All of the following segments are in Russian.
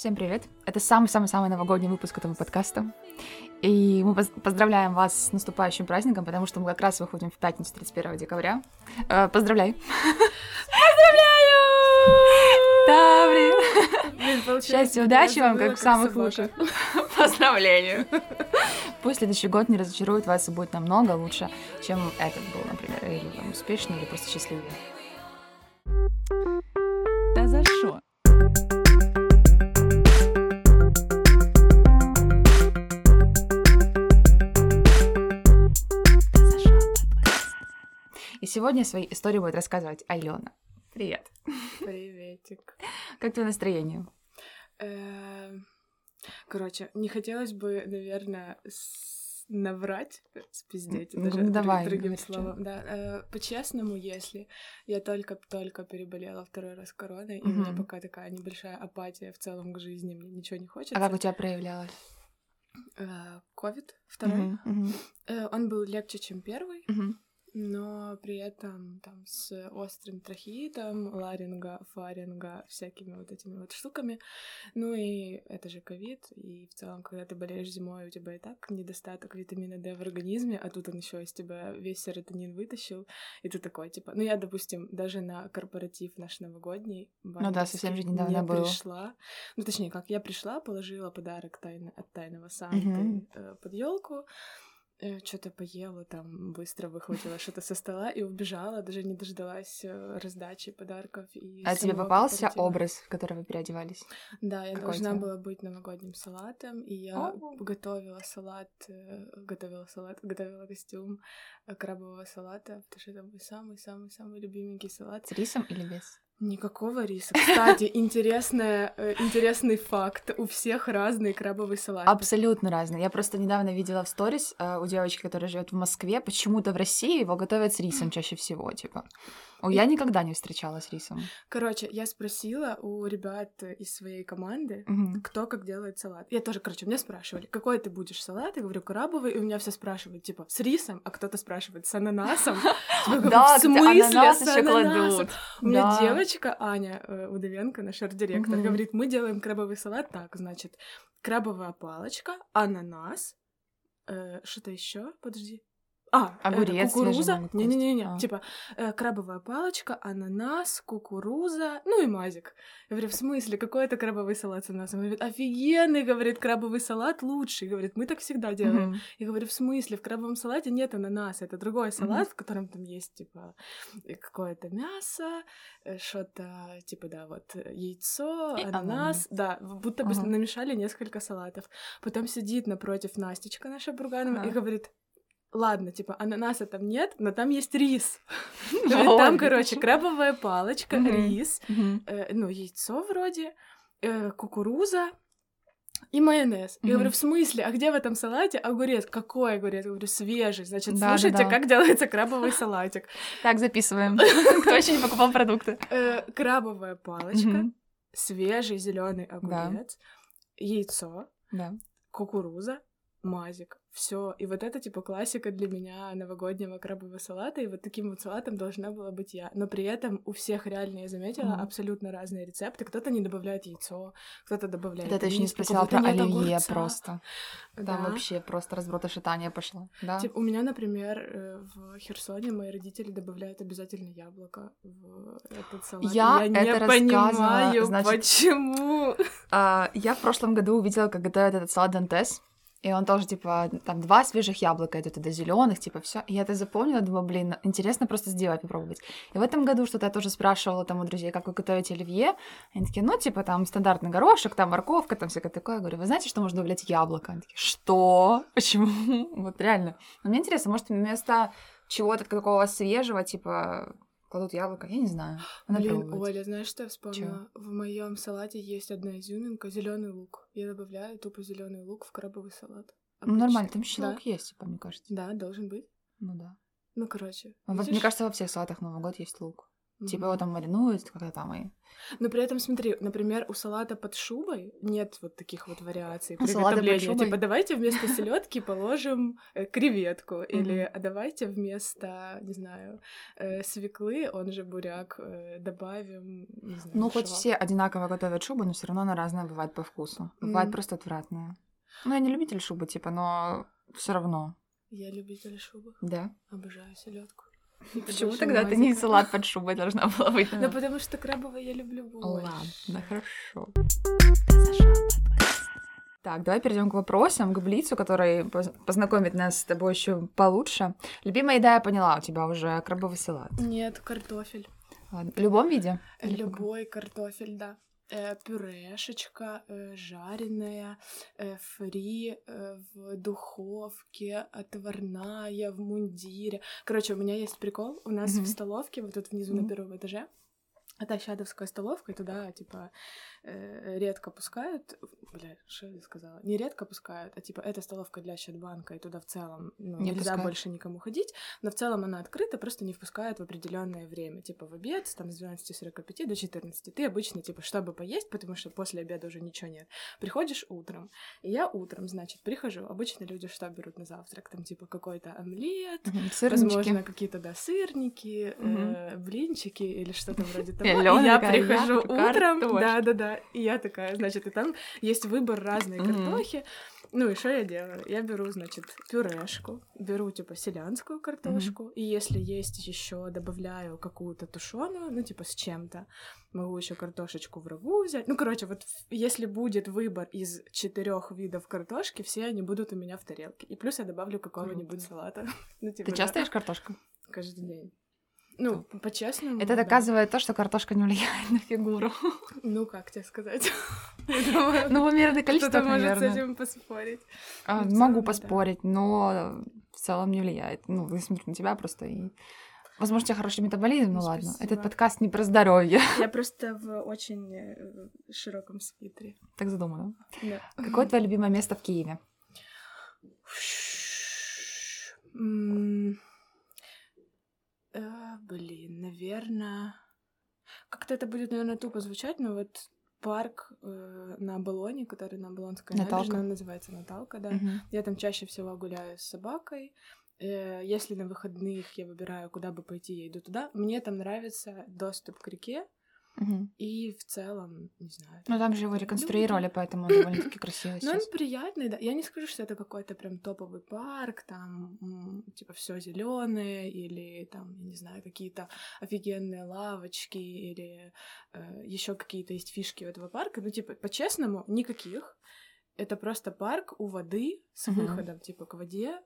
Всем привет! Это самый-самый-самый новогодний выпуск этого подкаста. И мы поз- поздравляем вас с наступающим праздником, потому что мы как раз выходим в пятницу 31 декабря. Э, поздравляй! Поздравляю! Таври! Счастья, удачи вам, как самых лучших. Поздравляю! Пусть следующий год не разочарует вас и будет намного лучше, чем этот был, например, или там, успешный, или просто счастливый. Сегодня свои истории будет рассказывать Алена. Привет! Приветик. Как твое настроение? Эм, Короче, не хотелось бы, наверное, наврать, спиздеть, даже ну, давай, другим словом. Да, э, по-честному, если я только-только переболела второй раз короной, и у меня пока такая небольшая апатия в целом к жизни, мне ничего не хочется. А как у тебя проявлялось? Э, Ковид второй. Мгм, Э, Он был легче, чем первый, мгм. Но при этом там с острым трахеитом, ларинга, фаринга, всякими вот этими вот штуками. Ну и это же ковид, и в целом, когда ты болеешь зимой, у тебя и так недостаток витамина D в организме, а тут он еще из тебя весь серотонин вытащил, и ты такой, типа, ну я, допустим, даже на корпоратив наш новогодний, Ну да, совсем же недавно не было. пришла. Ну точнее, как я пришла, положила подарок тайно, от тайного Санты Мгм. э, под елку, что-то поела, там быстро выхватила что-то со стола и убежала, даже не дождалась э, раздачи подарков. И А тебе попался корпоратива. образ, в который вы переодевались? Да, я Какой должна тебе? была быть новогодним салатом, и я О. готовила салат, э, готовила салат, готовила костюм э, крабового салата, потому что это мой самый-самый-самый любименький салат. С рисом или без? Никакого риса. Кстати, интересная, э, интересный факт. У всех разный крабовый салат. Абсолютно разные. Я просто недавно видела в сторис э, у девочки, которая живет в Москве, почему-то в России его готовят с рисом чаще всего, типа. О, я никогда не встречала с рисом. Короче, я спросила у ребят из своей команды, Мгм. кто как делает салат. Я тоже, короче, меня спрашивали, какой ты будешь салат? Я говорю, крабовый, и у меня все спрашивают, типа, с рисом, а кто-то спрашивает, с ананасом. Да, в смысле с ананасом? У меня девочка Аня э, Удовенко, наш арт-директор, говорит, мы делаем крабовый салат так, значит, крабовая палочка, ананас, э, что-то еще, подожди. А, это Огурец кукуруза. Не-не-не. А. типа э, крабовая палочка, ананас, кукуруза, ну и мазик. Я говорю, в смысле, какой это крабовый салат с ананасом? Он говорит, офигенный, говорит, крабовый салат лучший. Говорит, мы так всегда делаем. Мгм. Я говорю, в смысле, в крабовом салате нет ананаса, это другой салат, в котором там есть, типа, э, какое-то мясо, э, что-то, типа, да, вот, э, яйцо, И ананас, да, будто бы Ага. намешали несколько салатов. Потом сидит напротив Настечка наша Бурганова и Ага. говорит, ладно, типа, ананаса там нет, но там есть рис. Там, короче, крабовая палочка, рис, э, ну, яйцо вроде, э, кукуруза и майонез. Я говорю, в смысле? А где в этом салате огурец? Какой огурец? Я говорю, свежий. Значит, Да, слушайте, да. как делается крабовый салатик. Так, записываем. Кто еще не покупал продукты? Э, Крабовая палочка, свежий зеленый огурец, яйцо, кукуруза, мазик. Все. И вот это, типа, классика для меня новогоднего крабового салата. И вот таким вот салатом должна была быть я. Но при этом у всех реально, я заметила, Мгм. абсолютно разные рецепты. Кто-то не добавляет яйцо, кто-то добавляет Это ты еще не спросила про оливье огурца. просто. Там Да. вообще просто разброта шатания пошло. Да. Типа, у меня, например, э, в Херсоне мои родители добавляют обязательно яблоко в этот салат. Я не это рассказывала, понимаю, значит, почему. А, я в прошлом году увидела, как готовят этот салат Дантес. И он тоже, типа, там два свежих яблока идут, туда зеленых, типа, все. И я это запомнила, думаю, блин, интересно просто сделать, попробовать. И в этом году что-то я тоже спрашивала там у друзей, как вы готовите оливье. Они такие, ну, типа, там стандартный горошек, там морковка, там всякое такое. Я говорю, вы знаете, что можно добавлять яблоко? Они такие, что? Почему? Вот реально. Но мне интересно, может, вместо чего-то такого свежего, типа, кладут яблоко? Я не знаю. Надо Блин, пробовать. Оля, знаешь, что я вспомнила? В моем салате есть одна изюминка зеленый лук. Я добавляю тупо зеленый лук в крабовый салат. Ну, нормально, там еще Да. лук есть, типа, мне кажется. Да, должен быть. Ну да. Ну, короче. Вот, видишь? мне кажется, во всех салатах Новый год есть лук. Типа его там маринуют, когда там и... Но при этом, смотри, например, у салата под шубой нет вот таких вот вариаций под приготовления. Типа, давайте вместо селедки положим э, креветку. Или а давайте вместо, не знаю, э, свеклы, он же буряк, э, добавим, не знаю, Ну, хоть шваб. все одинаково готовят шубу, но все равно она разная бывает по вкусу. Бывает Мгм. просто отвратная. Ну, я не любитель шубы, типа, но все равно. Я любитель шубы. Да. Обожаю селедку. Почему тогда ты не салат под шубой должна была быть? Ну, потому что крабовый я люблю больше. Ладно, хорошо. Так, давай перейдем к вопросам, к Блицу, который поз- познакомит нас с тобой еще получше. Любимая еда, я поняла, у тебя уже крабовый салат. Нет, картофель. Ладно. В любом виде? Любой картофель, да. Э, пюрешечка, э, жареная, э, фри э, в духовке, отварная, в мундире. Короче, у меня есть прикол. У нас Мгм. в столовке, вот тут внизу на Мгм. первом этаже, это щадовская столовка, и туда, типа, э, редко пускают. Бля, что я сказала? Не редко пускают, а типа, это столовка для Щадбанка, и туда в целом ну, Не нельзя пускают. больше никому ходить, но в целом она открыта, просто не впускают в определенное время, типа в обед, там с 12.45 до 14. Ты обычно, типа, чтобы поесть, потому что после обеда уже ничего нет. Приходишь утром, и я утром, значит, прихожу. Обычно люди что берут на завтрак? Там, типа, какой-то омлет, Сырнички. Возможно, какие-то, да, сырники, Мгм. э, блинчики или что-то вроде того. И я прихожу «Я утром, картошка». И я такая, значит, и там есть выбор разной картохи. Ну и что я делаю? Я беру, значит, пюрешку, беру, типа, селянскую картошку, и если есть еще добавляю какую-то тушеную, ну, типа, с чем-то, могу еще картошечку в рагу взять. Ну, короче, вот если будет выбор из четырех видов картошки, все они будут у меня в тарелке. И плюс я добавлю какого-нибудь салата. Ну, типа, Ты да. часто ешь картошку? Каждый день. Ну, по-честному. Это да. доказывает то, что картошка не влияет на фигуру. Ну, как тебе сказать? Ну, в умеренное количество, кто-то может с наверное. этим поспорить. А, Ну, Могу да. поспорить, но в целом не влияет. Ну, я смотрю на тебя просто и... Возможно, у тебя хороший метаболизм, ну Ну, ладно. Этот подкаст не про здоровье. Я просто в очень э, широком свитере. Так задумано. Да. Какое твое любимое место в Киеве? Блин, наверное... Как-то это будет, наверное, тупо звучать, но вот парк э, на Болоне, который на Болонской Наталка. набережной, называется Наталка, да. Мгм. Я там чаще всего гуляю с собакой. Э, Если на выходных я выбираю, куда бы пойти, я иду туда. Мне там нравится доступ к реке Мгм. и в целом, не знаю. Ну, там же его люди. реконструировали, поэтому он довольно-таки красивый Ну, он приятный, да. Я не скажу, что это какой-то прям топовый парк, там, типа, все зеленое, или там, я не знаю, какие-то офигенные лавочки, или еще какие-то есть фишки у этого парка. Ну, типа, по-честному, никаких. Это просто парк у воды с Мгм. выходом, типа, к воде,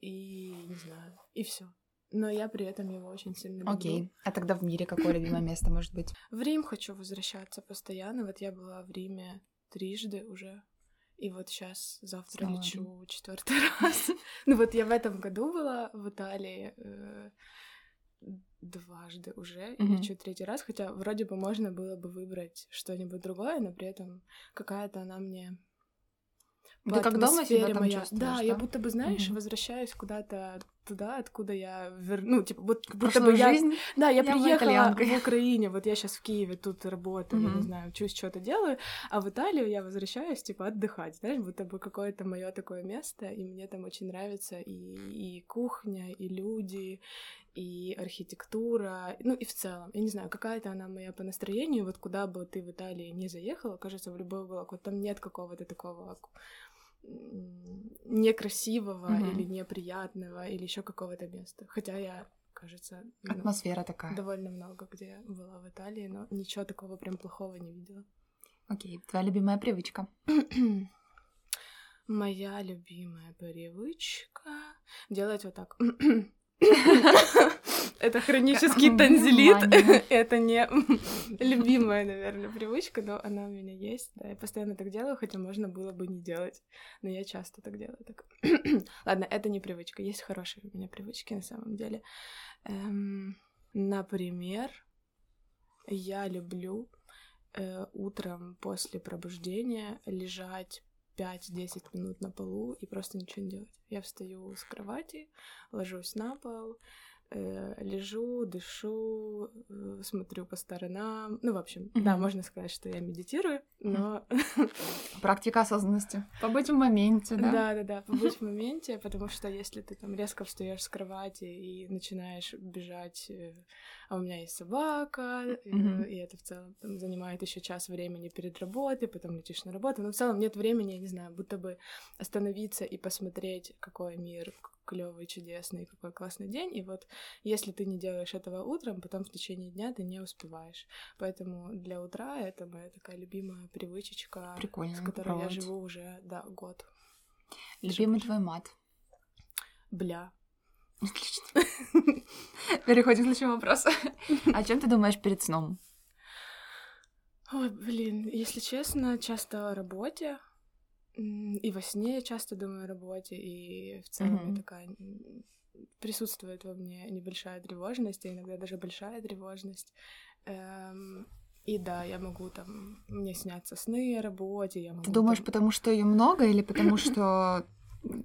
и не знаю, и все. Но я при этом его очень сильно люблю. Окей. А тогда в мире какое любимое место может быть? В Рим хочу возвращаться постоянно. Вот я была в Риме трижды уже. И вот сейчас завтра Снова лечу четвертый раз. Ну вот я в этом году была в Италии э, дважды уже, и Мгм. лечу третий раз, хотя вроде бы можно было бы выбрать что-нибудь другое, но при этом какая-то она мне По как дома себя там моя. чувствуешь, Да, да? я будто бы, знаешь, Мгм. возвращаюсь куда-то туда, откуда я вер... ну типа вот будто Прошлую бы я жизнь? да, я, Я приехала в Украине, вот я сейчас в Киеве тут работаю, я не знаю, учусь, что-то делаю, а в Италию я возвращаюсь, типа, отдыхать, знаешь, будто бы какое-то мое такое место, и мне там очень нравится и, и кухня, и люди, и архитектура, ну и в целом, я не знаю, какая-то она моя по настроению, вот куда бы ты в Италии не заехала, кажется, в любой уголок, вот там нет какого-то такого некрасивого Мгм. или неприятного или еще какого-то места. Хотя я, кажется, ну, Атмосфера такая. довольно много где была в Италии, но ничего такого прям плохого не видела. Окей. Твоя любимая привычка? Моя любимая привычка делать вот так. Это хронический танзелит. Это не любимая, наверное, привычка, но она у меня есть. Да, я постоянно так делаю, хотя можно было бы не делать. Но я часто так делаю. Так. Ладно, это не привычка. Есть хорошие у меня привычки на самом деле. Эм, Например, я люблю э, утром после пробуждения лежать 5-10 минут на полу и просто ничего не делать. Я встаю с кровати, ложусь на пол, лежу, дышу, э, смотрю по сторонам. Ну, в общем, mm-hmm. да, можно сказать, что я медитирую, но... Практика осознанности. Побыть в моменте, да? Да, да, да, побыть в моменте, потому что если ты там резко встаешь с кровати и начинаешь бежать, э, а у меня есть собака, mm-hmm. и это в целом там, занимает еще час времени перед работой, потом летишь на работу, но в целом нет времени, я не знаю, будто бы остановиться и посмотреть, какой мир клевый, чудесный, какой классный день. И вот если ты не делаешь этого утром, потом в течение дня ты не успеваешь. Поэтому для утра это моя такая любимая привычечка, Прикольно, с которой правда. я живу уже, да, год. Любимый твой мат? Бля. Отлично. Переходим к следующему вопросу. О чем ты думаешь перед сном? Ой, блин, если честно, часто о работе. И во сне я часто думаю о работе, и в целом mm-hmm. такая присутствует во мне небольшая тревожность, а иногда даже большая тревожность. Эм, и да, я могу там, мне снятся сны о работе, я могу... Ты думаешь, там... потому что ее много или потому что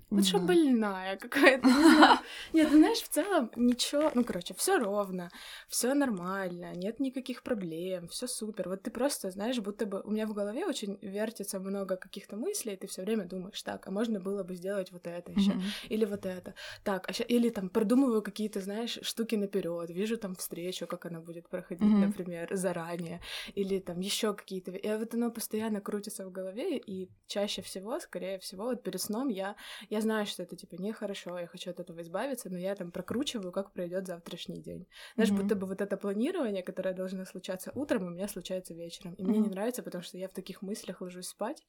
вот что больная какая-то. Не Нет, ну знаешь, в целом ничего, ну короче, все ровно, все нормально, нет никаких проблем, все супер. Вот ты просто, знаешь, будто бы у меня в голове очень вертится много каких-то мыслей, и ты все время думаешь, так, а можно было бы сделать вот это еще, или вот это, так, а ща... или там продумываю какие-то, знаешь, штуки наперед, вижу там встречу, как она будет проходить, например, заранее, или там еще какие-то, и вот оно постоянно крутится в голове, и чаще всего, скорее всего, вот перед сном я я знаю, что это типа нехорошо, я хочу от этого избавиться, но я там прокручиваю, как пройдет завтрашний день. Знаешь, mm-hmm. будто бы вот это планирование, которое должно случаться утром, у меня случается вечером. И mm-hmm. мне не нравится, потому что я в таких мыслях ложусь спать.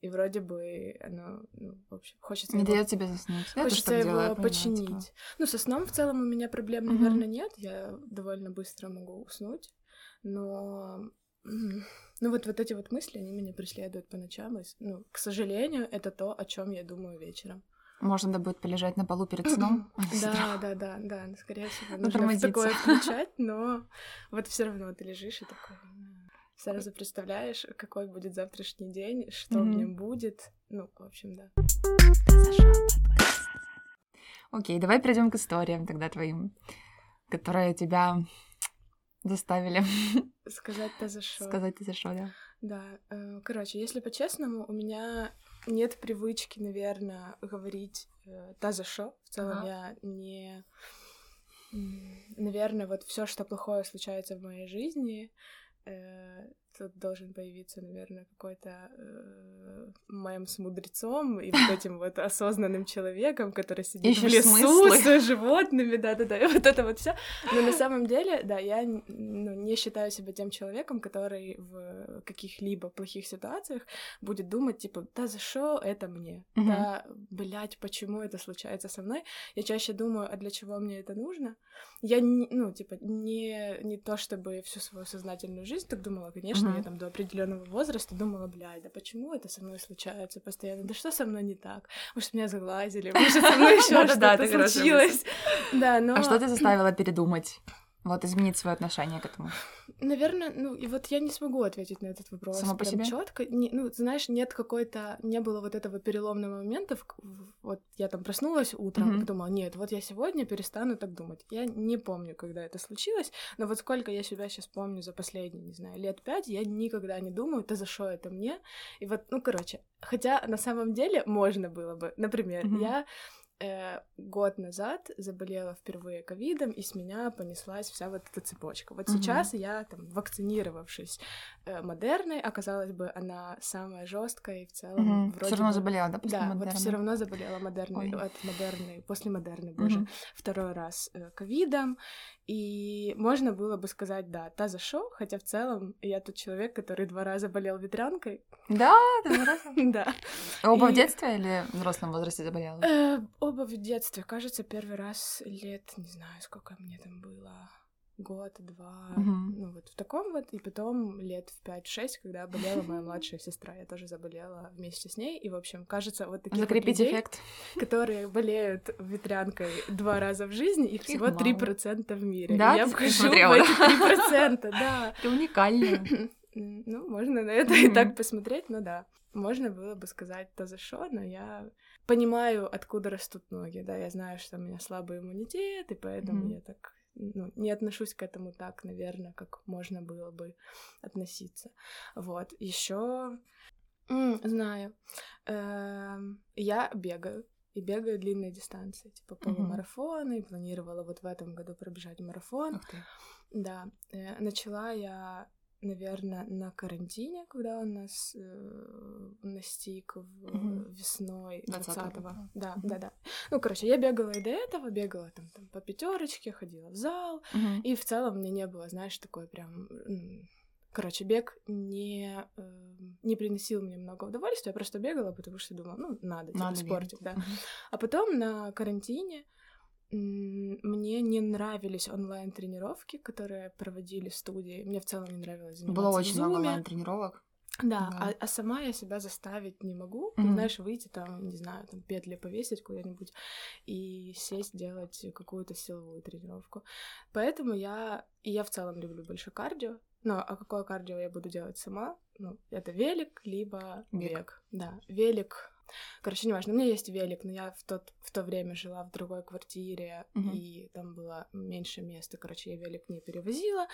И вроде бы оно, ну, в общем, хочется... Не его... дает тебе заснуть. Хочется его делаю, починить. Понимаю, типа. Ну, со сном в целом у меня проблем, наверное, mm-hmm. нет. Я довольно быстро могу уснуть. Но ну вот, вот эти вот мысли, они меня преследуют по ночам. И, ну, к сожалению, это то, о чем я думаю вечером. Можно да будет полежать на полу перед сном. Да, да, да, да. Скорее всего, нужно такое включать, но вот все равно ты лежишь и такой сразу представляешь, какой будет завтрашний день, что в нем будет. Ну, в общем, да. Окей, давай перейдем к историям тогда твоим, которые тебя заставили. Сказать-то за что. Сказать-то за что, да. Да. Э, короче, если по-честному, у меня нет привычки, наверное, говорить э, та за что. В целом ага. я не... Наверное, вот все, что плохое случается в моей жизни, э, тут должен появиться, наверное, какой-то э, мем с мудрецом и вот этим вот осознанным человеком, который сидит Ищешь в лесу смыслы. с животными, да-да-да, и вот это вот все. Но на самом деле, да, я ну, не считаю себя тем человеком, который в каких-либо плохих ситуациях будет думать, типа, да за что это мне? Mm-hmm. Да, блядь, почему это случается со мной? Я чаще думаю, а для чего мне это нужно? Я, не, ну, типа, не, не то чтобы всю свою сознательную жизнь так думала, конечно, mm-hmm. я там до определенного возраста думала, блядь, да почему это со мной случается постоянно? Да что со мной не так? Может, меня заглазили? Может, со мной еще что-то случилось? Да, но... А что ты заставила передумать? Вот изменить свое отношение к этому. Наверное, ну и вот я не смогу ответить на этот вопрос. Само по себе? четко. Не, ну, знаешь, нет какой-то, не было вот этого переломного момента. В, вот я там проснулась утром mm-hmm. подумала, нет, вот я сегодня перестану так думать. Я не помню, когда это случилось, но вот сколько я себя сейчас помню за последние, не знаю, лет пять, я никогда не думаю, ты за что это мне? И вот, ну, короче, хотя на самом деле можно было бы. Например, mm-hmm. я э, год назад заболела впервые ковидом, и с меня понеслась вся вот эта цепочка. Вот угу. сейчас я, там, вакцинировавшись э, модерной, оказалось бы, она самая жесткая и в целом угу. все равно бы... заболела, да, после Да, модерна? вот все равно заболела модерной, от модерной, после модерной, боже, угу. второй раз э, ковидом, и можно было бы сказать, да, та за шо, хотя в целом я тот человек, который два раза болел ветрянкой. Да, ты два раза? Да. Оба в детстве или в взрослом возрасте заболела? Оба в детстве. Кажется, первый раз лет, не знаю, сколько мне там было год, два, угу. ну вот в таком вот, и потом лет в пять-шесть, когда болела моя младшая сестра, я тоже заболела вместе с ней, и, в общем, кажется, вот такие Закрепить людей, эффект. которые болеют ветрянкой два раза в жизни, их, всего три процента в мире. Да, и я вхожу в эти три процента, да. Ты уникальная. ну, можно на это и так посмотреть, но да. Можно было бы сказать то за что, но я понимаю, откуда растут ноги, да, я знаю, что у меня слабый иммунитет, и поэтому mm-hmm. я так ну, не отношусь к этому так, наверное, как можно было бы относиться. Вот. Еще знаю. Эм, я бегаю. И бегаю длинные дистанции, типа полумарафоны, и планировала вот в этом году пробежать марафон. Да. Э, начала я наверное, на карантине, когда он нас э, настиг в, угу. весной 20-го. 20 да, угу. да, да. Ну, короче, я бегала и до этого, бегала там, там по пятерочке, ходила в зал, угу. и в целом мне не было, знаешь, такой прям... Короче, бег не, э, не приносил мне много удовольствия, я просто бегала, потому что думала, ну, надо, типа, надо спортик, да. А потом на карантине мне не нравились онлайн-тренировки, которые проводили студии. Мне в целом не нравилось заниматься Было очень много онлайн-тренировок. Да, да. А, а сама я себя заставить не могу. Mm-hmm. знаешь, выйти там, не знаю, там петли повесить куда-нибудь и сесть делать какую-то силовую тренировку. Поэтому я и я в целом люблю больше кардио. Но а какое кардио я буду делать сама? Ну, это велик, либо бег. бег. Да, велик Короче, неважно, у меня есть велик, но я в, тот, в то время жила в другой квартире, uh-huh. и там было меньше места, короче, я велик не перевозила,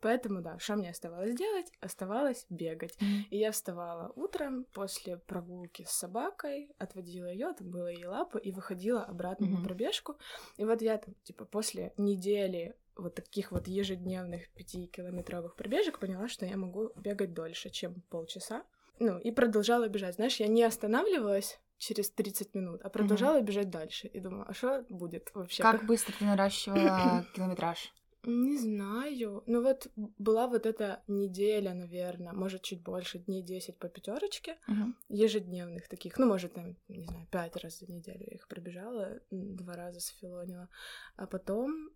поэтому, да, что мне оставалось делать? Оставалось бегать. И я вставала утром после прогулки с собакой, отводила ее, там было ей лапы, и выходила обратно uh-huh. на пробежку, и вот я там, типа, после недели вот таких вот ежедневных пятикилометровых пробежек поняла, что я могу бегать дольше, чем полчаса ну, и продолжала бежать. Знаешь, я не останавливалась через 30 минут, а продолжала mm-hmm. бежать дальше. И думаю, а что будет вообще? Как, как... быстро ты наращивала километраж? Не знаю. Ну вот была вот эта неделя, наверное, может, чуть больше, дней 10 по пятерочке, uh-huh. ежедневных таких. Ну, может, там, не знаю, пять раз за неделю я их пробежала, два раза сфилонила. А потом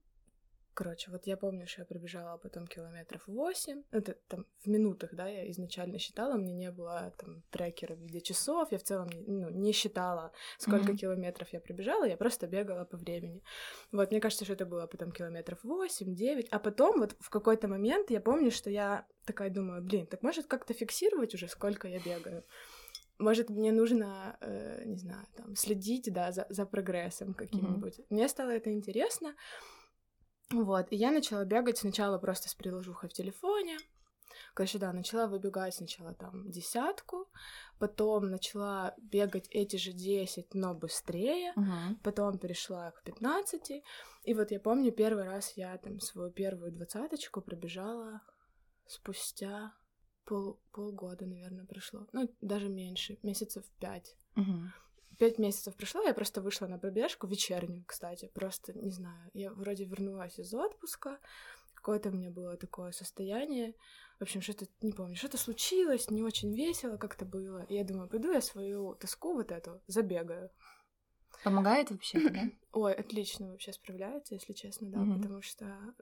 Короче, вот я помню, что я пробежала потом километров 8. Это там в минутах, да, я изначально считала, мне не было там трекера в виде часов, я в целом не, ну, не считала, сколько mm-hmm. километров я пробежала, я просто бегала по времени. Вот, мне кажется, что это было потом километров 8-9, а потом вот в какой-то момент я помню, что я такая думаю, блин, так может как-то фиксировать уже, сколько я бегаю? Может, мне нужно, э, не знаю, там, следить, да, за, за прогрессом каким-нибудь. Mm-hmm. Мне стало это интересно, вот, и я начала бегать сначала просто с приложухой в телефоне. Короче, да, начала выбегать сначала там десятку, потом начала бегать эти же 10, но быстрее, uh-huh. потом перешла к 15. И вот я помню, первый раз я там свою первую двадцаточку пробежала спустя пол, полгода, наверное, прошло. Ну, даже меньше, месяцев пять. Uh-huh пять месяцев прошло, я просто вышла на пробежку вечернюю, кстати, просто, не знаю, я вроде вернулась из отпуска, какое-то у меня было такое состояние, в общем, что-то, не помню, что-то случилось, не очень весело как-то было, и я думаю, пойду я свою тоску вот эту забегаю. Помогает вообще, да? Ой, отлично вообще справляется, если честно, да, mm-hmm. потому что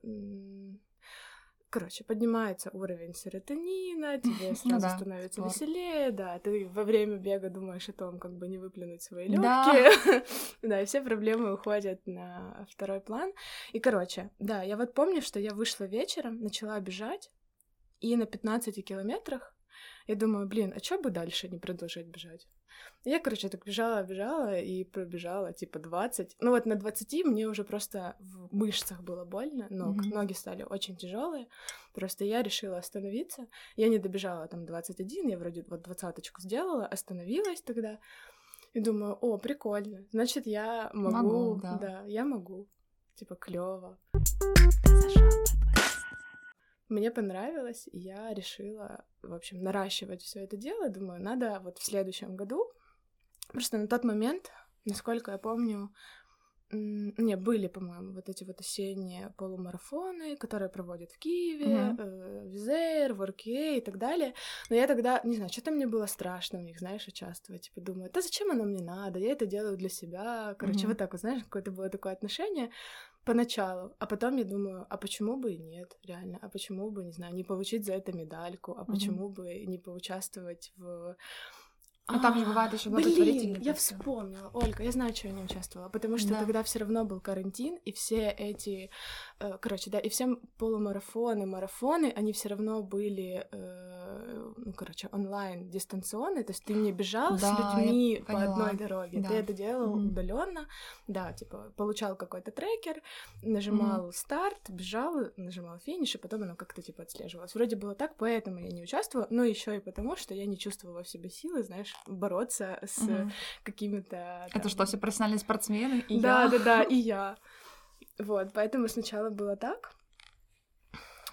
Короче, поднимается уровень серотонина, тебе сразу ну, да, становится спорт. веселее, да, ты во время бега думаешь о том, как бы не выплюнуть свои легкие, да. да, и все проблемы уходят на второй план. И, короче, да, я вот помню, что я вышла вечером, начала бежать, и на 15 километрах я думаю, блин, а что бы дальше не продолжать бежать? Я, короче, так бежала, бежала и пробежала, типа, 20. Ну вот на 20 мне уже просто в мышцах было больно, ног, mm-hmm. ноги стали очень тяжелые. Просто я решила остановиться. Я не добежала там 21, я вроде вот двадцаточку сделала, остановилась тогда. И думаю, о, прикольно. Значит, я могу. могу да. да, я могу. Типа, клево. Мне понравилось, и я решила, в общем, наращивать все это дело. Думаю, надо вот в следующем году. Просто на тот момент, насколько я помню, не, были, по-моему, вот эти вот осенние полумарафоны, которые проводят в Киеве, mm-hmm. э, Визер, в и так далее. Но я тогда, не знаю, что-то мне было страшно в них, знаешь, участвовать. Типа думаю, да зачем оно мне надо? Я это делаю для себя. Короче, mm-hmm. вот так вот, знаешь, какое-то было такое отношение поначалу, а потом я думаю, а почему бы и нет, реально, а почему бы, не знаю, не получить за это медальку, а mm-hmm. почему бы не поучаствовать в Ну, там же бывает еще Блин, благотворительные я вспомнила, Ольга, я знаю, что я не участвовала, потому что Да. тогда все равно был карантин, и все эти, э, короче, да, и все полумарафоны, марафоны, они все равно были, э, ну, короче, онлайн, дистанционные, то есть ты не бежал с людьми по одной дороге, ты это делал удаленно, да, типа получал какой-то трекер, нажимал старт, бежал, нажимал финиш, и потом оно как-то типа отслеживалось. Вроде было так, поэтому я не участвовала, но еще и потому, что я не чувствовала в себе силы, знаешь, бороться с Мгм. какими-то... Это там- что, все профессиональные спортсмены? И Да, я? да, да, и я. Вот, поэтому сначала было так.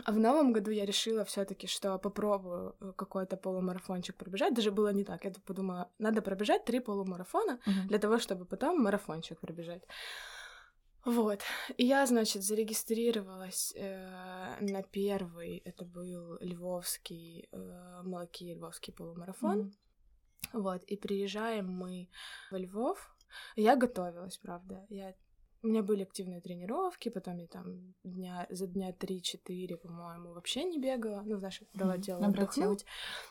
А в новом году я решила все-таки, что попробую э, какой-то полумарафончик пробежать. Даже было не так. Я подумала, надо пробежать три полумарафона Мгм. для того, чтобы потом марафончик пробежать. Вот. И я, значит, зарегистрировалась э, на первый, это был львовский, э, молоки львовский полумарафон. Мгм. Вот, и приезжаем мы во Львов. Я готовилась, правда. Я... У меня были активные тренировки, потом я там дня, за дня 3-4, по-моему, вообще не бегала. Ну, знаешь, дала Мгм. телу Набрать сил. отдохнуть.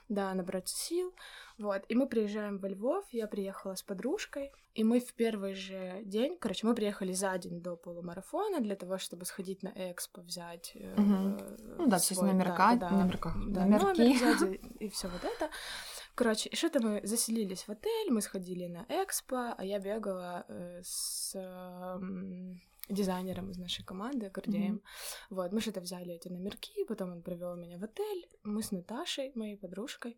Да, набрать сил. Вот, и мы приезжаем во Львов, я приехала с подружкой, и мы в первый же день, короче, мы приехали за день до полумарафона для того, чтобы сходить на экспо, взять... э, Мгм. Ну да, все свой- номерка, да, да, номерка, да, номерки. номер взять и все вот это. Короче, и что-то мы заселились в отель, мы сходили на экспо, а я бегала э, с эм, дизайнером из нашей команды, Гордеем. Вот, мы что-то взяли эти номерки, потом он привел меня в отель, мы с Наташей, моей подружкой,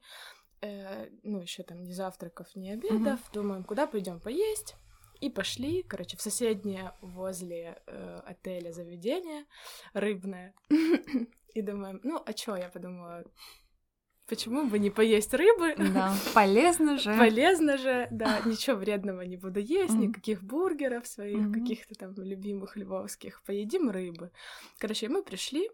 э, ну, еще там ни завтраков, ни обедов, думаем, куда пойдем поесть. И пошли, короче, в соседнее возле э, отеля заведение рыбное. И думаем, ну, а чё, я подумала, почему бы не поесть рыбы? Да, полезно же. Полезно же, да, ничего вредного не буду есть, никаких бургеров своих, каких-то там любимых львовских. Поедим рыбы. Короче, мы пришли,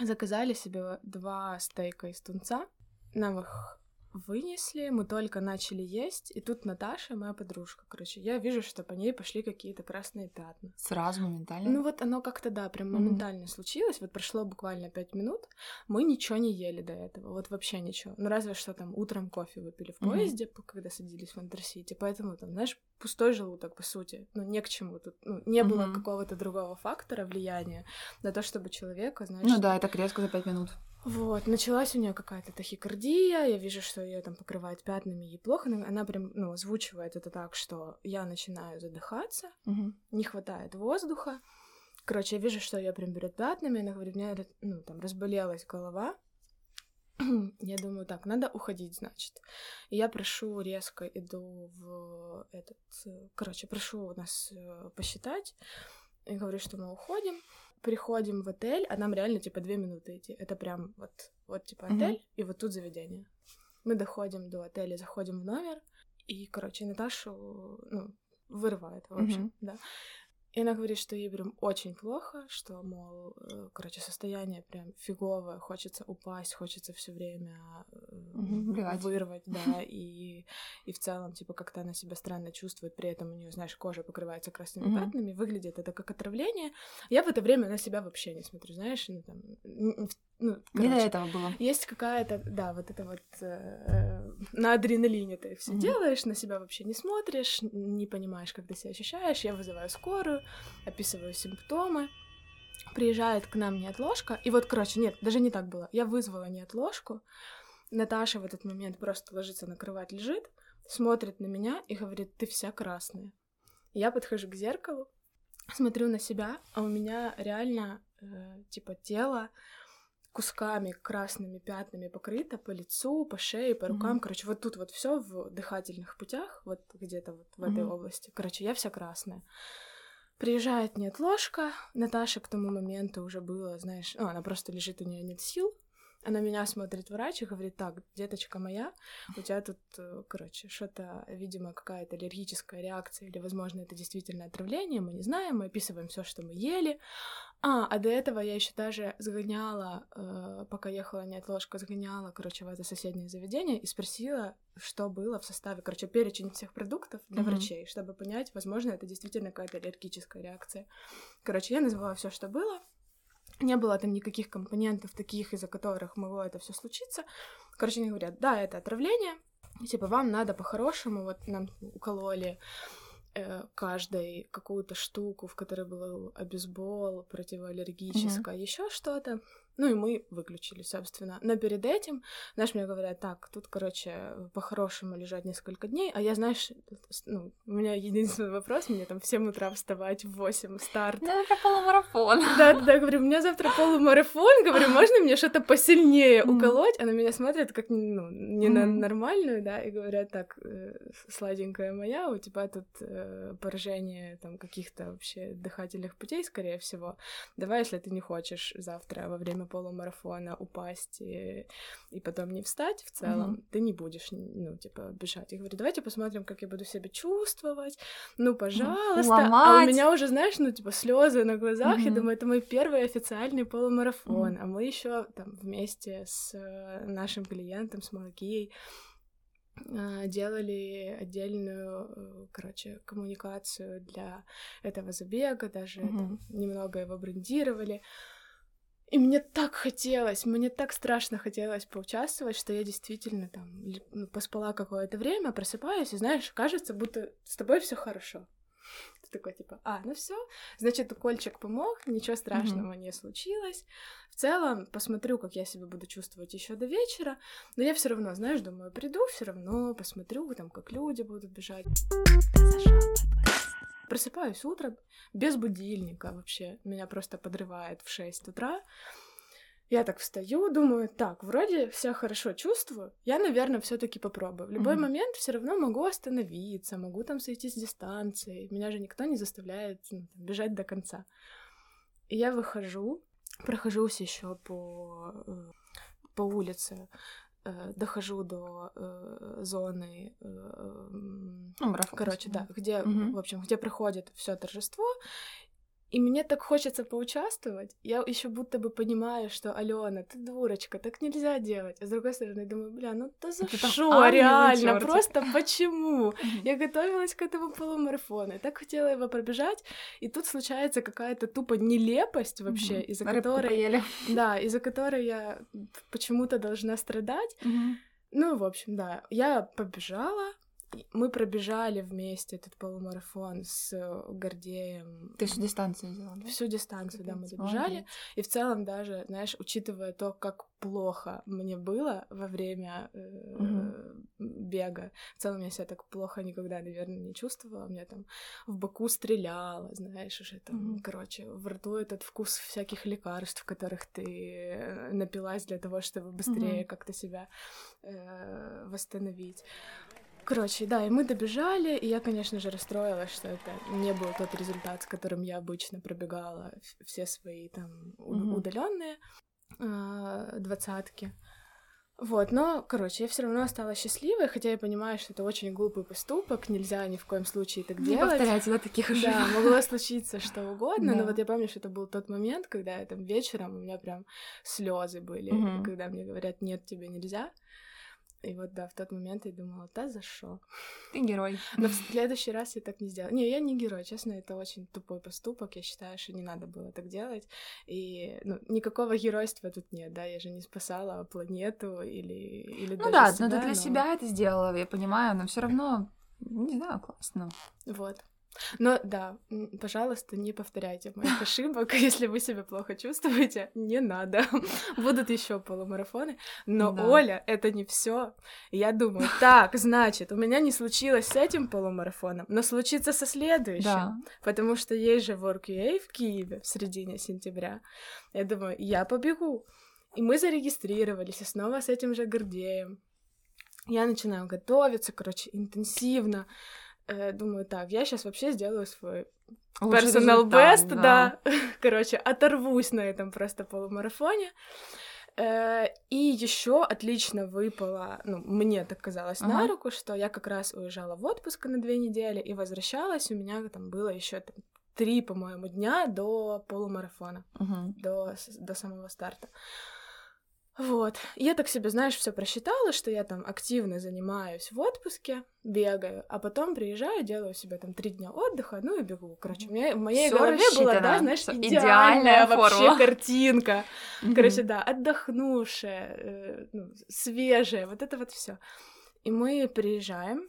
заказали себе два стейка из тунца, нам их вынесли, мы только начали есть, и тут Наташа, моя подружка, короче, я вижу, что по ней пошли какие-то красные пятна. Сразу, моментально. Ну вот оно как-то, да, прям моментально случилось. Вот прошло буквально пять минут. Мы ничего не ели до этого. Вот вообще ничего. Ну разве что там утром кофе выпили в поезде, п- когда садились в Интерсити. Поэтому там, знаешь, пустой желудок, по сути. Ну не к чему тут. Ну, не было Мгм. какого-то другого фактора влияния на то, чтобы человека, знаешь... Ну да, это резко за пять минут. Вот, началась у нее какая-то тахикардия, я вижу, что ее там покрывает пятнами, ей плохо, она прям, ну, озвучивает это так, что я начинаю задыхаться, Мгм. не хватает воздуха. Короче, я вижу, что ее прям берет пятнами, она говорит, у меня, ну, там, разболелась голова. Я думаю, так, надо уходить, значит. И я прошу, резко иду в этот... э, Короче, прошу нас э, посчитать. И говорю, что мы уходим. Приходим в отель, а нам реально, типа, две минуты идти. Это прям вот, вот типа, отель, и вот тут заведение. Мы доходим до отеля, заходим в номер, и, короче, Наташу, ну, вырывает, в общем, Мгм. да. И она говорит, что ей прям очень плохо, что, мол, э, короче, состояние прям фиговое, хочется упасть, хочется все время э, Мгм, блевать. вырвать, да, и, и в целом, типа, как-то она себя странно чувствует, при этом у нее, знаешь, кожа покрывается красными Мгм. пятнами, выглядит это как отравление. Я в это время на себя вообще не смотрю, знаешь, ну, там, ну, Не до короче, этого было. есть какая-то, да, вот это вот э, на адреналине ты все Мгм. делаешь, на себя вообще не смотришь, не понимаешь, как ты себя ощущаешь. Я вызываю скорую, описываю симптомы. Приезжает к нам неотложка. И вот, короче, нет, даже не так было. Я вызвала неотложку. Наташа в этот момент просто ложится на кровать, лежит, смотрит на меня и говорит, ты вся красная. Я подхожу к зеркалу, смотрю на себя, а у меня реально, э, типа, тело кусками красными пятнами покрыто по лицу, по шее, по рукам. Мгм. Короче, вот тут вот все в дыхательных путях, вот где-то вот в этой Мгм. области. Короче, я вся красная. Приезжает неотложка. Наташа к тому моменту уже было, знаешь, ну, она просто лежит, у нее нет сил. Она меня смотрит врач и говорит, так, деточка моя, у тебя тут, э, короче, что-то, видимо, какая-то аллергическая реакция, или, возможно, это действительно отравление, мы не знаем, мы описываем все, что мы ели. А, а до этого я еще даже сгоняла, э, пока ехала неотложка, сгоняла, короче, в это соседнее заведение и спросила, что было в составе, короче, перечень всех продуктов для Мгм. врачей, чтобы понять, возможно, это действительно какая-то аллергическая реакция. Короче, я назвала все, что было. Не было там никаких компонентов таких, из-за которых могло это все случиться. Короче, они говорят, да, это отравление. типа, вам надо по-хорошему, вот нам укололи каждой какую-то штуку, в которой был обезбол, противоаллергическое, mm-hmm. еще что-то. Ну и мы выключили, собственно. Но перед этим, знаешь, мне говорят, так, тут, короче, по-хорошему лежать несколько дней, а я, знаешь, ну, у меня единственный вопрос, мне там в 7 утра вставать, в 8 старт. Ну, это полумарафон. Да, да, да, говорю, у меня завтра полумарафон, говорю, можно мне что-то посильнее уколоть? Она меня смотрит как, ну, не на нормальную, да, и говорят, так, э, сладенькая моя, у тебя тут э, поражение там каких-то вообще дыхательных путей, скорее всего. Давай, если ты не хочешь завтра во время полумарафона упасть и, и потом не встать в целом, mm-hmm. ты не будешь, ну, типа, бежать. Я говорю, давайте посмотрим, как я буду себя чувствовать. Ну, пожалуйста. Ломать. А у меня уже, знаешь, ну, типа, слезы на глазах. Mm-hmm. Я думаю, это мой первый официальный полумарафон. Mm-hmm. А мы еще там вместе с э, нашим клиентом, с Малакией, э, делали отдельную, э, короче, коммуникацию для этого забега, даже mm-hmm. там, немного его брендировали. И мне так хотелось, мне так страшно хотелось поучаствовать, что я действительно там ну, поспала какое-то время, просыпаюсь, и знаешь, кажется, будто с тобой все хорошо. Ты такой типа, а, ну все, значит, укольчик помог, ничего страшного mm-hmm. не случилось. В целом, посмотрю, как я себя буду чувствовать еще до вечера, но я все равно, знаешь, думаю, приду, все равно посмотрю, там, как люди будут бежать. Просыпаюсь утром без будильника вообще. Меня просто подрывает в 6 утра. Я так встаю, думаю, так, вроде все хорошо чувствую, я, наверное, все-таки попробую. В любой mm-hmm. момент все равно могу остановиться, могу там сойти с дистанции. Меня же никто не заставляет ну, бежать до конца. И я выхожу, прохожусь еще по э, по улице э, дохожу до э, зоны, э, ну, короче, да, где, угу. в общем, где проходит все торжество, и мне так хочется поучаствовать. Я еще будто бы понимаю, что Алена, ты дурочка, так нельзя делать. А с другой стороны, думаю, бля, ну да за что, реально, просто почему? Я готовилась к этому полумарафону, так хотела его пробежать, и тут случается какая-то тупо нелепость вообще, из-за которой... Да, из-за которой я почему-то должна страдать. Ну, в общем, да, я побежала, мы пробежали вместе этот полумарафон с э, Гордеем. Ты всю дистанцию взяла, да? Всю дистанцию, да, мы. Молодец. И в целом даже, знаешь, учитывая то, как плохо мне было во время э, угу. бега, в целом я себя так плохо никогда, наверное, не чувствовала. Мне там в боку стреляло, знаешь, уже там, угу. короче, в рту этот вкус всяких лекарств, которых ты э, напилась для того, чтобы быстрее угу. как-то себя э, восстановить. Короче, да, и мы добежали, и я, конечно же, расстроилась, что это не был тот результат, с которым я обычно пробегала все свои там mm-hmm. удаленные а, двадцатки. Вот, но, короче, я все равно осталась счастливой, хотя я понимаю, что это очень глупый поступок, нельзя ни в коем случае так не делать. Не повторяйте, да, таких ошибок. Да, могло случиться что угодно, да. но вот я помню, что это был тот момент, когда я там вечером, у меня прям слезы были, угу. когда мне говорят, нет, тебе нельзя. И вот, да, в тот момент я думала, да, за что? Ты герой. Но в следующий раз я так не сделала. Не, я не герой, честно, это очень тупой поступок. Я считаю, что не надо было так делать. И ну, никакого геройства тут нет, да, я же не спасала планету или, или ну да, себя, но ты для но... себя это сделала, я понимаю, но все равно, не знаю, классно. Вот. Но да, пожалуйста, не повторяйте моих ошибок. Если вы себя плохо чувствуете, не надо. Будут еще полумарафоны. Но да. Оля, это не все. Я думаю, так, значит, у меня не случилось с этим полумарафоном, но случится со следующим. Да. Потому что есть же WorkUA в Киеве в середине сентября. Я думаю, я побегу. И мы зарегистрировались, и снова с этим же Гордеем. Я начинаю готовиться, короче, интенсивно э, думаю, так, я сейчас вообще сделаю свой персонал best, да. да. Короче, оторвусь на этом просто полумарафоне. Э, и еще отлично выпало, ну, мне так казалось ага. на руку, что я как раз уезжала в отпуск на две недели и возвращалась, у меня там было еще там, три, по-моему, дня до полумарафона, угу. до, до самого старта. Вот. Я так себе, знаешь, все просчитала, что я там активно занимаюсь в отпуске, бегаю, а потом приезжаю, делаю себе там три дня отдыха, ну и бегу. Короче, у меня в моей Всё голове была, да, знаешь, идеальная, идеальная вообще картинка. Короче, да, отдохнувшая, э, ну, свежая, вот это вот все. И мы приезжаем.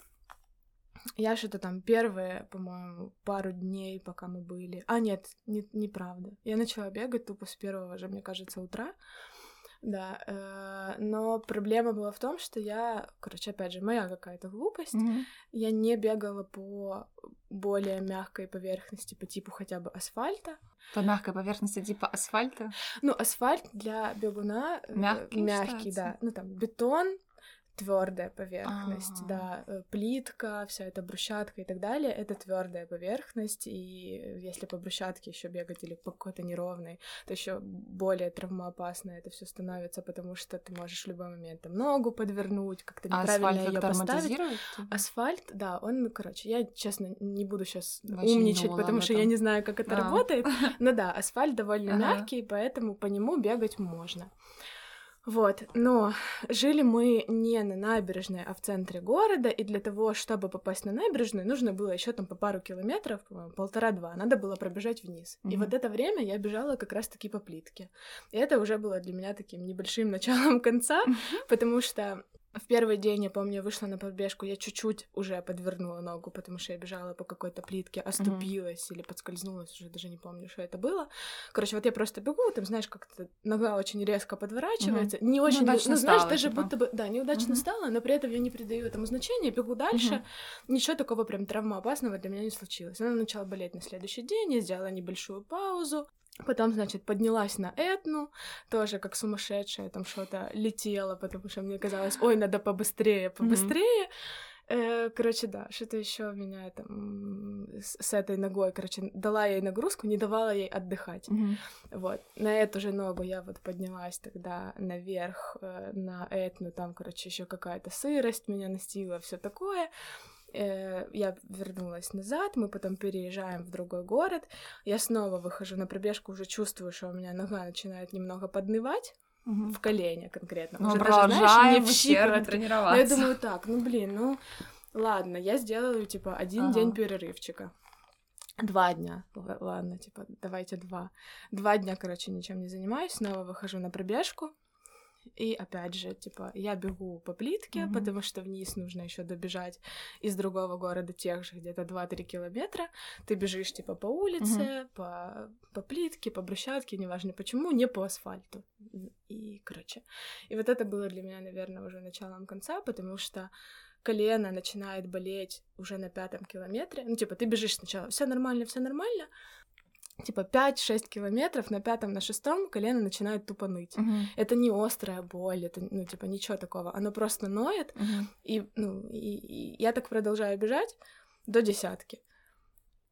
Я что-то там первые, по-моему, пару дней, пока мы были. А, нет, не, неправда. Я начала бегать тупо с первого же, мне кажется, утра. Да, э, но проблема была в том, что я, короче, опять же, моя какая-то глупость, Мгм. я не бегала по более мягкой поверхности, по типу хотя бы асфальта. По мягкой поверхности типа асфальта. Ну, асфальт для бегуна э, Мягкий мягкий, считается? да. Ну, там бетон, твердая поверхность, А. да, э, плитка, вся эта брусчатка и так далее, это твердая поверхность, и если по брусчатке еще бегать или по какой-то неровной, то еще более травмоопасно это все становится, потому что ты можешь в любой момент там ногу подвернуть, как-то А неправильно ее поставить. Асфальт, да, он, короче, я, честно, не буду сейчас Вообще умничать, думала потому что я не знаю, как это А. работает. Но да, асфальт довольно Ага. мягкий, поэтому по нему бегать можно. Вот, но жили мы не на набережной, а в центре города, и для того, чтобы попасть на набережную, нужно было еще там по пару километров, по-моему, полтора-два, надо было пробежать вниз. И Мгм. вот это время я бежала как раз-таки по плитке. И это уже было для меня таким небольшим началом конца, потому что в первый день, я помню, я вышла на пробежку, я чуть-чуть уже подвернула ногу, потому что я бежала по какой-то плитке, оступилась или подскользнулась, уже даже не помню, что это было. Короче, вот я просто бегу, там, знаешь, как-то нога очень резко подворачивается, не очень, ну, Неудачно знаешь, стала, даже типа. будто бы, да, неудачно Мгм. стало, но при этом я не придаю этому значения, бегу дальше, Мгм. ничего такого прям травмоопасного для меня не случилось. Она начала болеть на следующий день, я сделала небольшую паузу, Потом, значит, поднялась на Этну, тоже как сумасшедшая, там что-то летела, потому что мне казалось, ой, надо побыстрее, побыстрее. Э, Короче, да, что-то еще меня там с этой ногой, короче, дала ей нагрузку, не давала ей отдыхать. Мгм. Вот, на эту же ногу я вот поднялась тогда наверх э, на Этну, там, короче, еще какая-то сырость меня настигла, все такое. Э, Я вернулась назад, мы потом переезжаем в другой город. Я снова выхожу на пробежку, уже чувствую, что у меня нога начинает немного поднывать Мгм. в колене конкретно. Мы Уже даже, знаешь, не в щиколотке. тренироваться. Но я думаю так, ну блин, ну ладно, я сделаю типа один Ага. день перерывчика. Два дня, ладно, типа, давайте два. Два дня, короче, ничем не занимаюсь, снова выхожу на пробежку. И опять же, типа, я бегу по плитке, Мгм. потому что вниз нужно еще добежать из другого города тех же где-то 2-3 километра. Ты бежишь, типа, по улице, по, по плитке, по брусчатке, неважно почему, не по асфальту. И, короче, и вот это было для меня, наверное, уже началом конца, потому что колено начинает болеть уже на пятом километре. Ну, типа, ты бежишь сначала, все нормально, все нормально. Типа 5-6 километров, на пятом, на шестом колено начинает тупо ныть. Мгм. Это не острая боль, это, ну, типа, ничего такого. Оно просто ноет, Мгм. и, ну, и, и я так продолжаю бежать до десятки.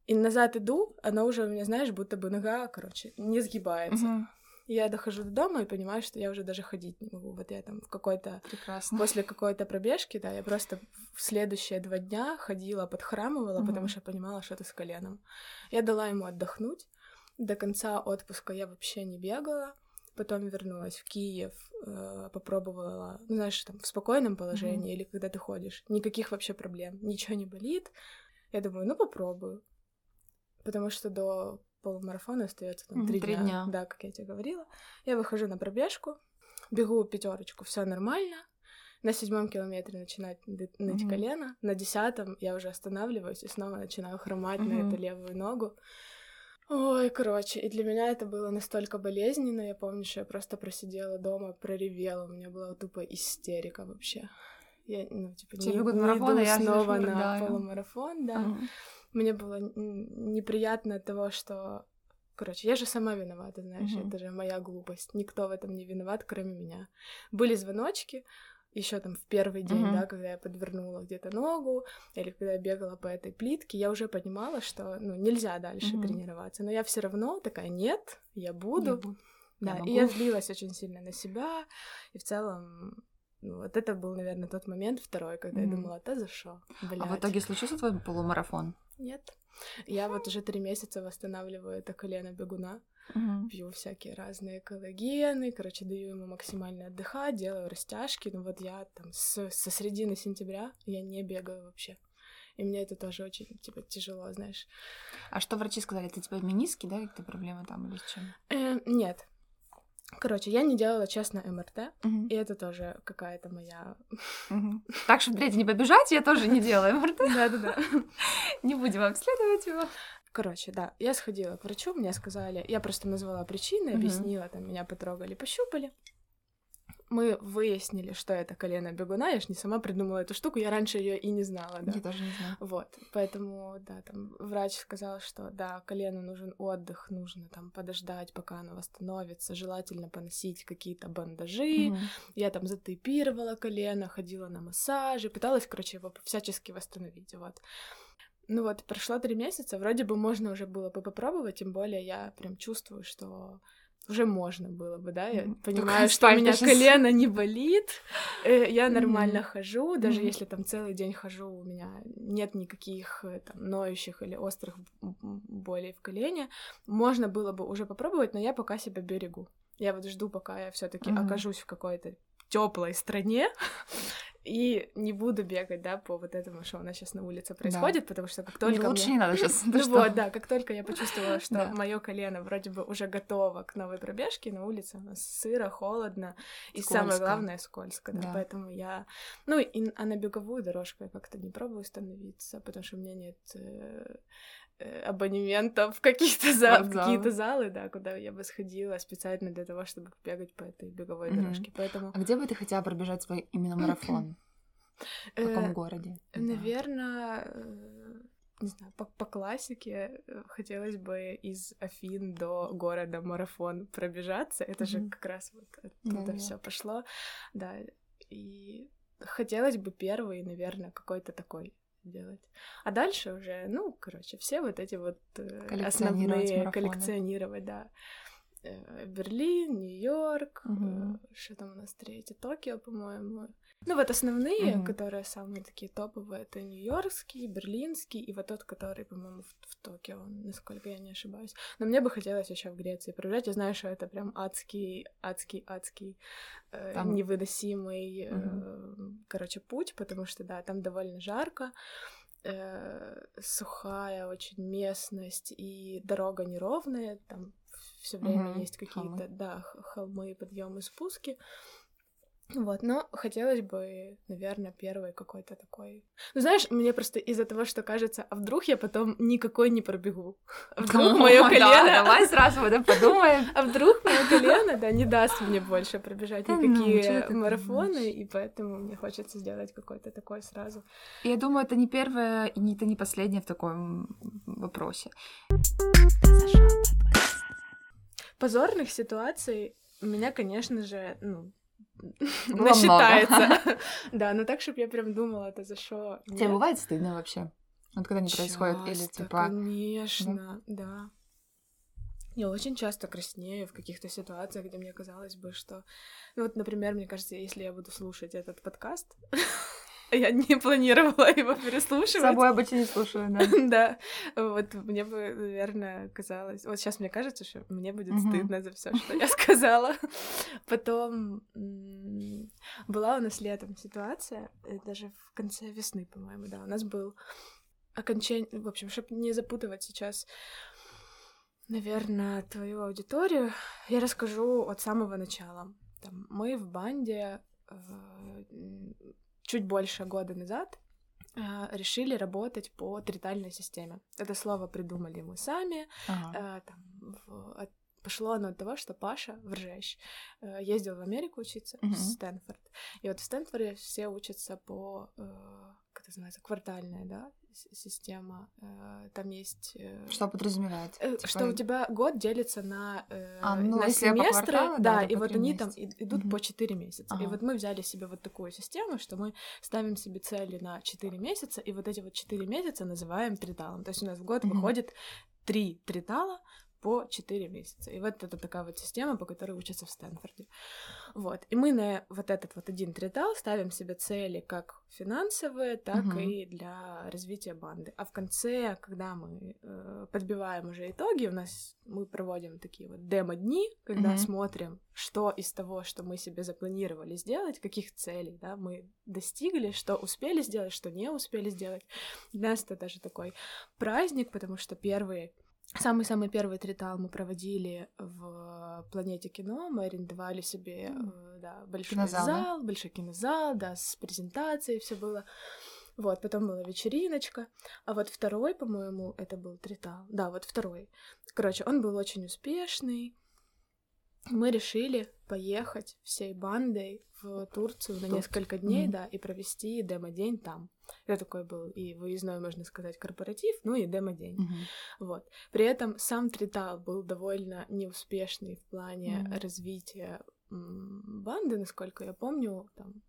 И назад иду, она уже у меня, знаешь, будто бы нога, короче, не сгибается. И Я дохожу до дома и понимаю, что я уже даже ходить не могу. Вот я там в какой-то Прекрасно. После какой-то пробежки, да, я просто в следующие два дня ходила, подхрамывала, Мгм. потому что понимала, что это с коленом. Я дала ему отдохнуть. До конца отпуска я вообще не бегала. Потом вернулась в Киев, э, попробовала, ну, знаешь, там, в спокойном положении или когда ты ходишь. Никаких вообще проблем, ничего не болит. Я думаю, ну, попробую. Потому что до полумарафона остается там три дня. дня. Да, как я тебе говорила. Я выхожу на пробежку, бегу пятерочку, все нормально. На седьмом километре начинает ны- ныть Мгм. колено, на десятом я уже останавливаюсь и снова начинаю хромать на Мгм. эту левую ногу. Ой, короче, и для меня это было настолько болезненно. Я помню, что я просто просидела дома, проревела. У меня была тупо истерика вообще. Я, ну, типа, Все не, не марафон, иду я снова на рыдаю. полумарафон, да. Мгм. Мне было неприятно от того, что... Короче, я же сама виновата, знаешь, Мгм. это же моя глупость. Никто в этом не виноват, кроме меня. Были звоночки, еще там в первый день, Мгм. да, когда я подвернула где-то ногу, или когда я бегала по этой плитке, я уже понимала, что, ну, нельзя дальше Мгм. тренироваться. Но я все равно такая, нет, я Я буду. буду. Да, Я и я злилась очень сильно на себя, и в целом, ну, вот это был, наверное, тот момент второй, когда я Мгм. думала, да за что, А в блядь». итоге случился твой полумарафон? Нет. Я вот уже три месяца восстанавливаю это колено бегуна, Мгм. пью всякие разные коллагены, короче, даю ему максимально отдыхать, делаю растяжки, но вот я там с, со середины сентября я не бегаю вообще. И мне это тоже очень, типа, тяжело, знаешь. А что врачи сказали? Это типа миниски, да, какие-то проблемы там или с чем? Э, нет. Короче, я не делала, честно, МРТ, и это тоже какая-то моя... Так, чтобы третий не побежать, я тоже не делаю МРТ. Да-да-да. Не будем обследовать его. Короче, да, я сходила к врачу, мне сказали, я просто назвала причины, Мгм. объяснила, там меня потрогали, пощупали. Мы выяснили, что это колено бегуна, я ж не сама придумала эту штуку, я раньше ее и не знала, да. Я тоже не знаю. Вот, поэтому, да, там врач сказал, что да, колену нужен отдых, нужно там подождать, пока оно восстановится, желательно поносить какие-то бандажи. Мгм. Я там затейпировала колено, ходила на массажи, пыталась, короче, его всячески восстановить, вот. Ну вот, прошло три месяца, вроде бы можно уже было бы попробовать, тем более я прям чувствую, что уже можно было бы, да, я Мгм. понимаю, что у меня сейчас. колено не болит, э, я нормально Мгм. хожу, даже Мгм. если там целый день хожу, у меня нет никаких э, там ноющих или острых болей в колене, можно было бы уже попробовать, но я пока себя берегу. Я вот жду, пока я все таки Мгм. окажусь в какой-то теплой стране и не буду бегать, да, по вот этому, что у нас сейчас на улице происходит, потому что как только Лучше мне- не надо сейчас. ну вот, да, как только я почувствовала, что Да. мое колено вроде бы уже готово к новой пробежке, на улице у нас сыро, холодно, и самое главное скользко, да, Да. поэтому я, ну и а на беговую дорожку я как-то не пробую становиться, потому что у меня нет э, абонементов в какие-то за... какие-то залы, да, куда я бы сходила специально для того, чтобы бегать по этой беговой Мгм. дорожке, поэтому А где бы ты хотела пробежать свой именно марафон? В каком э, городе? Наверное, не знаю, по, по классике э, хотелось бы из Афин до города Марафон пробежаться. Это же Мгм. как раз вот оттуда Да-да. все пошло. Да, и хотелось бы первый, наверное, какой-то такой делать. А дальше уже, ну, короче, все вот эти вот э, основные коллекционировать, да. Э, Берлин, Нью-Йорк, э, что там у нас третье, Токио, по-моему. Ну вот основные, Мгм. которые самые такие топовые, это Нью-Йоркский, Берлинский и вот тот, который, по-моему, в, в Токио, насколько я не ошибаюсь. Но мне бы хотелось еще в Греции пробежать. Я знаю, что это прям адский, адский, адский, э, Там- невыносимый, э, короче, путь, потому что, да, там довольно жарко, э, сухая очень местность, и дорога неровная, там все время Мгм, есть какие-то, холмы. да, холмы, подъемы, спуски. Вот, но хотелось бы, наверное, первый какой-то такой. Ну, знаешь, мне просто из-за того, что кажется, а вдруг я потом никакой не пробегу. А вдруг мое О, да, колено. Давай сразу об этом подумаем. А вдруг мое колено, да, не даст мне больше пробежать ну, никакие марафоны, и поэтому мне хочется сделать какой-то такой сразу. Я думаю, это не первое и не- это не последнее в таком вопросе. Позорных ситуаций у меня, конечно же, ну, Было насчитается. Да, но так, чтобы я прям думала, это за что. Тебе бывает стыдно вообще? Вот когда не происходит, или типа... Конечно, да. Я очень часто краснею в каких-то ситуациях, где мне казалось бы, что... Ну вот, например, мне кажется, если я буду слушать этот подкаст, я не планировала его С переслушивать. собой обычно не слушаю, да. Да, вот мне бы, наверное, казалось... Вот сейчас мне кажется, что мне будет стыдно за все, что я сказала. Потом была у нас летом ситуация, э, даже в конце весны, по-моему, да, у нас был окончание... В общем, чтобы не запутывать сейчас, наверное, твою аудиторию, я расскажу от самого начала. Там, мы в банде э, чуть больше года назад э, решили работать по тритальной системе. Это слово придумали мы сами. Ага. Э, там, в- пошло оно от того, что Паша Вржещ э, ездил в Америку учиться, Мгм. в Стэнфорд. И вот в Стэнфорде все учатся по, это называется, квартальная, да, система. Э, Там есть... э, Что подразумевает? Э, Типа, Что у тебя год делится на, А, ну, на семестры, кварталу, да, да, и вот три они там месяца. и- идут Мгм. по 4 месяца. И Ага. вот мы взяли себе вот такую систему, что мы ставим себе цели на 4 месяца, и вот эти вот 4 месяца называем триталом. То есть у нас в год Мгм. выходит 3 тритала по 4 месяца. И вот это такая вот система, по которой учатся в Стэнфорде. Вот. И мы на вот этот вот один тритал ставим себе цели как финансовые, так Мгм. и для развития банды. А в конце, когда мы э, подбиваем уже итоги, у нас мы проводим такие вот демо-дни, когда Мгм. смотрим, что из того, что мы себе запланировали сделать, каких целей да, мы достигли, что успели сделать, что не успели сделать. Для нас это даже такой праздник, потому что первые Самый-самый первый тритал мы проводили в планете кино. Мы арендовали себе mm. да, большой кинозал, зал, да? большой кинозал, да, с презентацией все было. Вот, потом была вечериночка. А вот второй, по-моему, это был тритал. Да, вот второй. Короче, он был очень успешный. Мы решили поехать всей бандой в Турцию на несколько дней, mm-hmm. да, и провести демо-день там. Это такой был и выездной, можно сказать, корпоратив, ну и демо-день. Mm-hmm. Вот. При этом сам Тритал был довольно неуспешный в плане mm-hmm. развития банды, насколько я помню, там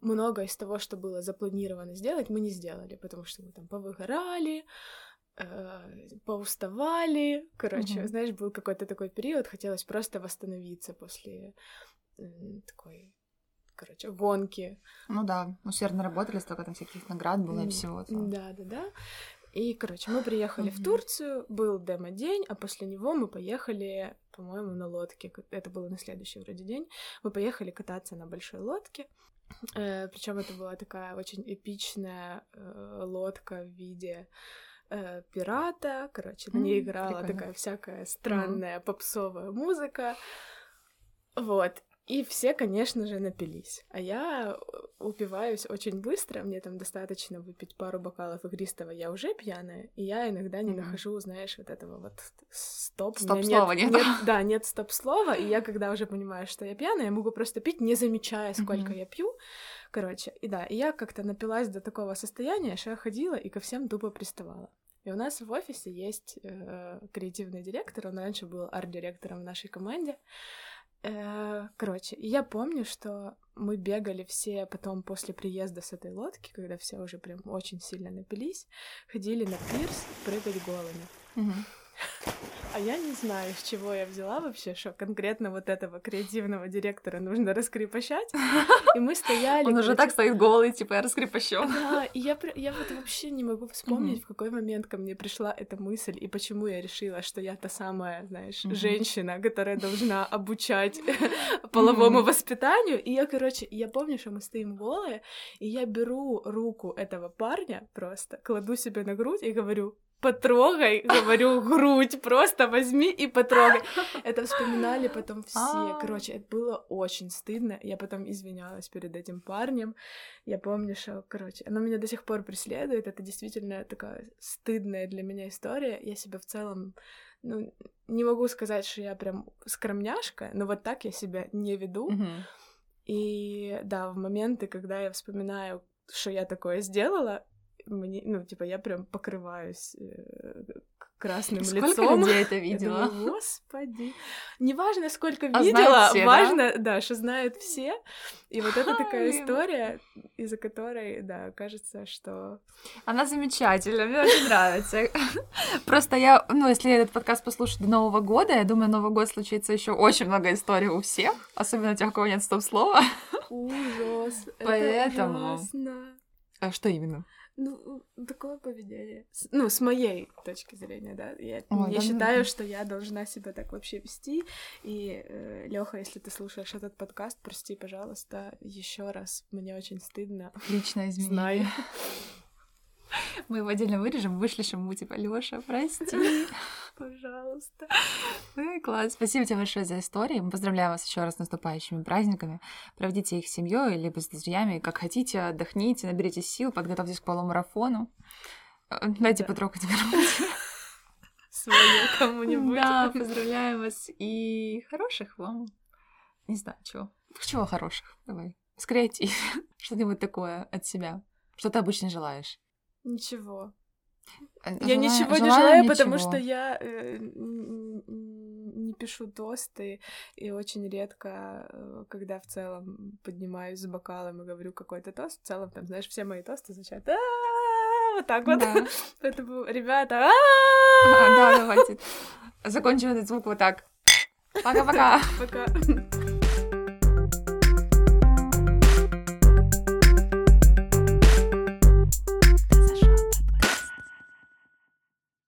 много из того, что было запланировано сделать, мы не сделали, потому что мы там повыгорали, поуставали. Короче, mm-hmm. знаешь, был какой-то такой период, хотелось просто восстановиться после э, такой короче, гонки. Ну да, усердно работали, столько там всяких наград было и всего. Да, да, да. И, короче, мы приехали mm-hmm. в Турцию, был демо-день, а после него мы поехали, по-моему, на лодке. Это было на следующий вроде день. Мы поехали кататься на большой лодке. Э, Причем это была такая очень эпичная э, лодка в виде э, пирата. Короче, на ней играла прикольно. такая всякая странная mm-hmm. попсовая музыка. Вот. И все, конечно же, напились. А я упиваюсь очень быстро, мне там достаточно выпить пару бокалов игристого, я уже пьяная, и я иногда не mm-hmm. нахожу, знаешь, вот этого вот стоп. Стоп-слова нет, нет? Да, нет стоп-слова, и я, когда уже понимаю, что я пьяная, я могу просто пить, не замечая, сколько mm-hmm. я пью. Короче, и да, и я как-то напилась до такого состояния, что я ходила и ко всем тупо приставала. И у нас в офисе есть э, креативный директор, он раньше был арт-директором в нашей команде, Э, короче, я помню, что мы бегали все потом после приезда с этой лодки, когда все уже прям очень сильно напились, ходили на пирс прыгать голыми. Угу. Я не знаю, с чего я взяла вообще, что конкретно вот этого креативного директора нужно раскрепощать. И мы стояли... Он уже так стоит голый, типа, я раскрепощу. Да, и я, я вот вообще не могу вспомнить, в какой момент ко мне пришла эта мысль, и почему я решила, что я та самая, знаешь, женщина, которая должна обучать половому воспитанию. И я, короче, я помню, что мы стоим голые, и я беру руку этого парня просто, кладу себе на грудь и говорю, потрогай, говорю, грудь, просто возьми и потрогай. Это вспоминали потом все. А. Короче, это было очень стыдно. Я потом извинялась перед этим парнем. Я помню, что, короче, оно меня до сих пор преследует. Это действительно такая стыдная для меня история. Я себя в целом ну, не могу сказать, что я прям скромняшка, но вот так я себя не веду. И да, в моменты, когда я вспоминаю, что я такое сделала, мне, ну, типа, я прям покрываюсь э, красным сколько лицом. Сколько людей это видела? думаю, Господи. Неважно, сколько а видела, все, важно, да? да, что знают все. И вот это такая история, из-за которой, да, кажется, что... Она замечательная, мне очень нравится. Просто я, ну, если этот подкаст послушать до Нового года, я думаю, Новый год случится еще очень много историй у всех, особенно тех, у кого нет стоп-слова. Ужас. Поэтому... Это ужасно. А что именно? Ну, такое поведение. Ну, с моей точки зрения, да. Я Ой, не да, считаю, ну... что я должна себя так вообще вести. И, э, Леха, если ты слушаешь этот подкаст, прости, пожалуйста, еще раз. Мне очень стыдно. Лично извини. Знаю. Мы его отдельно вырежем, вышлешь ему, типа, Лёша, прости. Пожалуйста. Ну класс. Спасибо тебе большое за истории. Мы поздравляем вас еще раз с наступающими праздниками. Проведите их с семьей либо с друзьями, как хотите, отдохните, наберите сил, подготовьтесь к полумарафону. Э, дайте да. потрогать грудь. Свое кому-нибудь. Да, поздравляем вас. И хороших вам. Не знаю, чего. Чего хороших? Давай. Скреатив. Что-нибудь такое от себя. Что ты обычно желаешь? Ничего. Э, я ничего не желаю, ничего. потому что я э, не пишу тосты и очень редко, э, когда в целом поднимаюсь с бокалом и говорю какой-то тост, в целом там, знаешь, все мои тосты звучат вот так вот. Поэтому, ребята, да, давайте закончим этот звук вот так. Пока-пока. Пока.